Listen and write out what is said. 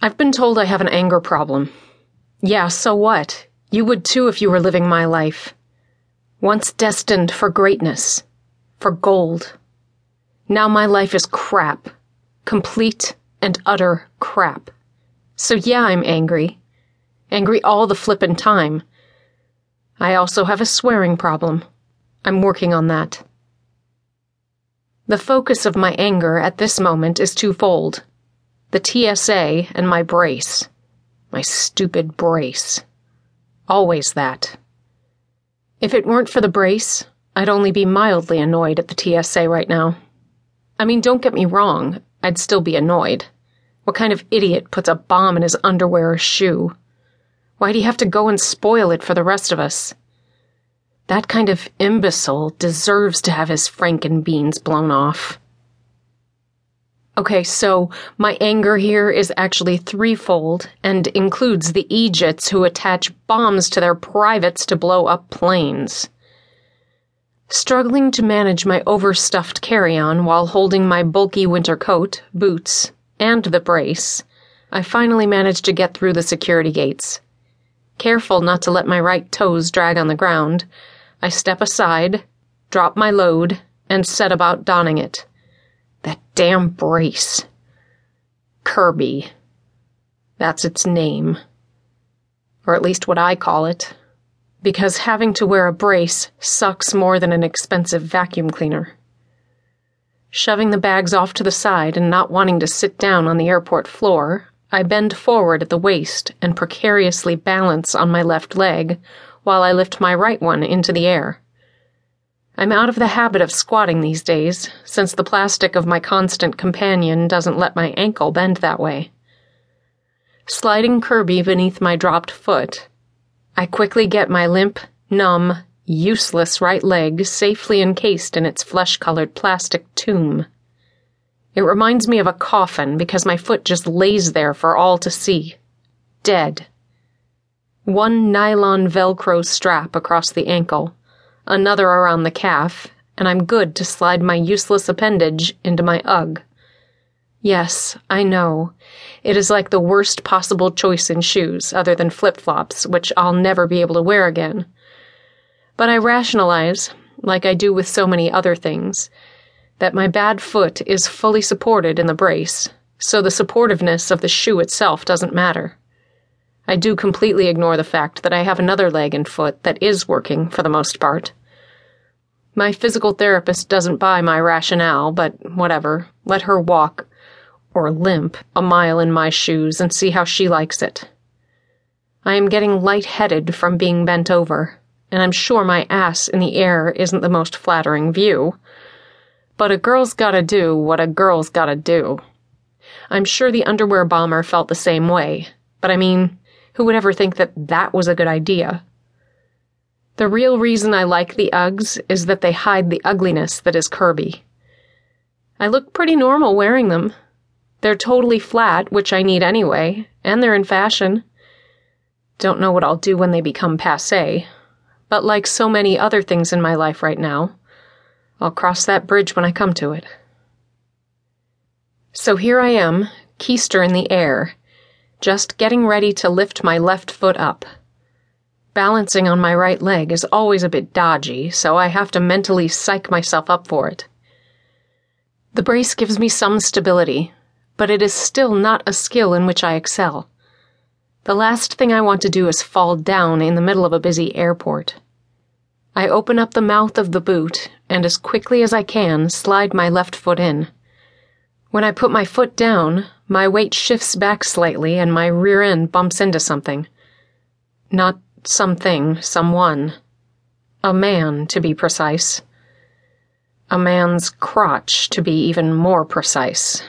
I've been told I have an anger problem. Yeah, so what? You would too if you were living my life. Once destined for greatness, for gold. Now my life is crap. Complete and utter crap. So yeah, I'm angry. Angry all the flippin' time. I also have a swearing problem. I'm working on that. The focus of my anger at this moment is twofold the TSA and my brace. My stupid brace. Always that. If it weren't for the brace, I'd only be mildly annoyed at the TSA right now. I mean, don't get me wrong, I'd still be annoyed. What kind of idiot puts a bomb in his underwear or shoe? Why'd he have to go and spoil it for the rest of us? That kind of imbecile deserves to have his franken beans blown off. Okay, so my anger here is actually threefold and includes the Egypts who attach bombs to their privates to blow up planes. Struggling to manage my overstuffed carry on while holding my bulky winter coat, boots, and the brace, I finally managed to get through the security gates. Careful not to let my right toes drag on the ground, I step aside, drop my load, and set about donning it. That damn brace. Kirby. That's its name. Or at least what I call it. Because having to wear a brace sucks more than an expensive vacuum cleaner. Shoving the bags off to the side and not wanting to sit down on the airport floor, I bend forward at the waist and precariously balance on my left leg while I lift my right one into the air. I'm out of the habit of squatting these days, since the plastic of my constant companion doesn't let my ankle bend that way. Sliding Kirby beneath my dropped foot, I quickly get my limp, numb, useless right leg safely encased in its flesh colored plastic tomb. It reminds me of a coffin because my foot just lays there for all to see. Dead. One nylon Velcro strap across the ankle, another around the calf, and I'm good to slide my useless appendage into my Ugg. Yes, I know. It is like the worst possible choice in shoes, other than flip flops, which I'll never be able to wear again. But I rationalize, like I do with so many other things, that my bad foot is fully supported in the brace, so the supportiveness of the shoe itself doesn't matter. I do completely ignore the fact that I have another leg and foot that is working for the most part. My physical therapist doesn't buy my rationale, but whatever. Let her walk, or limp, a mile in my shoes and see how she likes it. I am getting light-headed from being bent over, and I'm sure my ass in the air isn't the most flattering view. But a girl's gotta do what a girl's gotta do. I'm sure the underwear bomber felt the same way, but I mean, who would ever think that that was a good idea? The real reason I like the Uggs is that they hide the ugliness that is Kirby. I look pretty normal wearing them. They're totally flat, which I need anyway, and they're in fashion. Don't know what I'll do when they become passe, but like so many other things in my life right now, I'll cross that bridge when I come to it. So here I am, keister in the air, just getting ready to lift my left foot up. Balancing on my right leg is always a bit dodgy, so I have to mentally psych myself up for it. The brace gives me some stability, but it is still not a skill in which I excel. The last thing I want to do is fall down in the middle of a busy airport. I open up the mouth of the boot and as quickly as I can slide my left foot in. When I put my foot down, my weight shifts back slightly and my rear end bumps into something. Not something, someone. A man, to be precise. A man's crotch, to be even more precise.